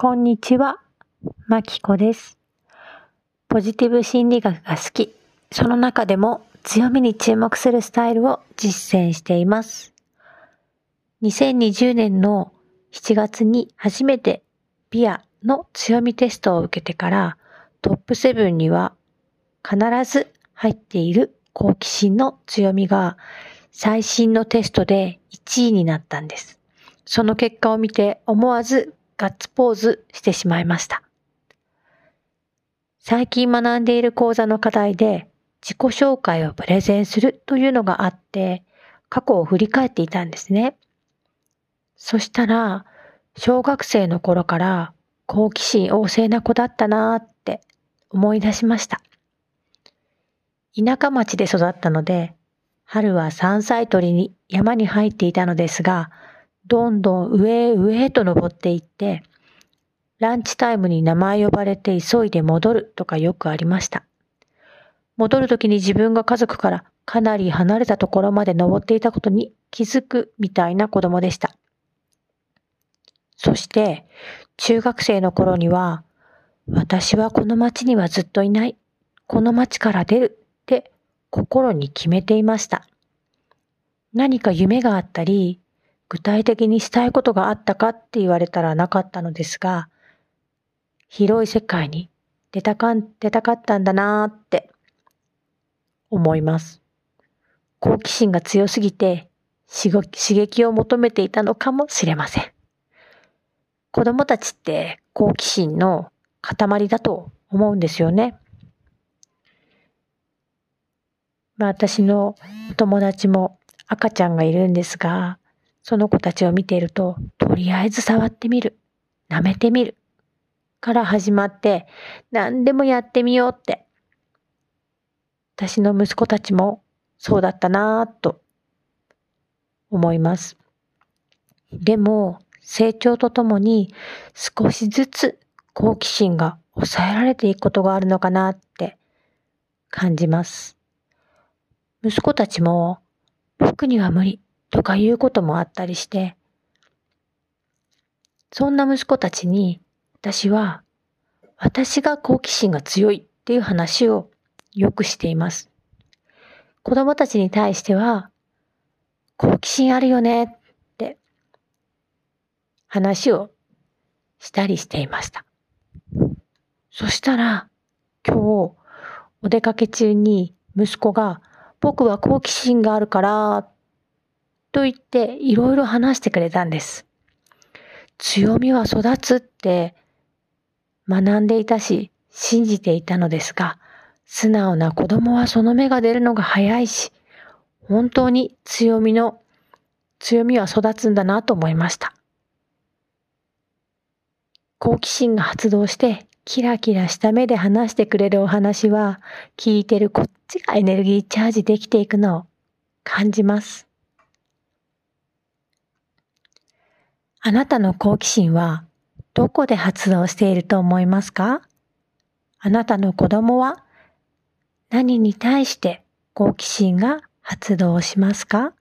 こんにちは、まきこです。ポジティブ心理学が好き、その中でも強みに注目するスタイルを実践しています。2020年の7月に初めてビアの強みテストを受けてからトップ7には必ず入っている好奇心の強みが最新のテストで1位になったんです。その結果を見て思わずガッツポーズしてしまいました。最近学んでいる講座の課題で自己紹介をプレゼンするというのがあって過去を振り返っていたんですね。そしたら小学生の頃から好奇心旺盛な子だったなーって思い出しました。田舎町で育ったので春は山菜採りに山に入っていたのですがどんどん上へ上へと登っていって、ランチタイムに名前呼ばれて急いで戻るとかよくありました。戻るときに自分が家族からかなり離れたところまで登っていたことに気づくみたいな子供でした。そして、中学生の頃には、私はこの町にはずっといない。この町から出るって心に決めていました。何か夢があったり、具体的にしたいことがあったかって言われたらなかったのですが、広い世界に出たかん、出たかったんだなーって思います。好奇心が強すぎて刺激を求めていたのかもしれません。子供たちって好奇心の塊だと思うんですよね。まあ私の友達も赤ちゃんがいるんですが、その子たちを見ていると、とりあえず触ってみる。舐めてみる。から始まって、何でもやってみようって。私の息子たちもそうだったなぁと思います。でも、成長とともに少しずつ好奇心が抑えられていくことがあるのかなって感じます。息子たちも僕には無理とかいうこともあったりして、そんな息子たちに私は私が好奇心が強いっていう話をよくしています。子供たちに対しては好奇心あるよねって話をしたりしていました。そしたら今日お出かけ中に息子が僕は好奇心があるからと言っていろいろ話してくれたんです。強みは育つって学んでいたし信じていたのですが、素直な子供はその芽が出るのが早いし、本当に強みの、強みは育つんだなと思いました。好奇心が発動してキラキラした目で話してくれるお話は聞いてるこっちがエネルギーチャージできていくのを感じます。あなたの好奇心はどこで発動していると思いますか？あなたの子供は何に対して好奇心が発動しますか？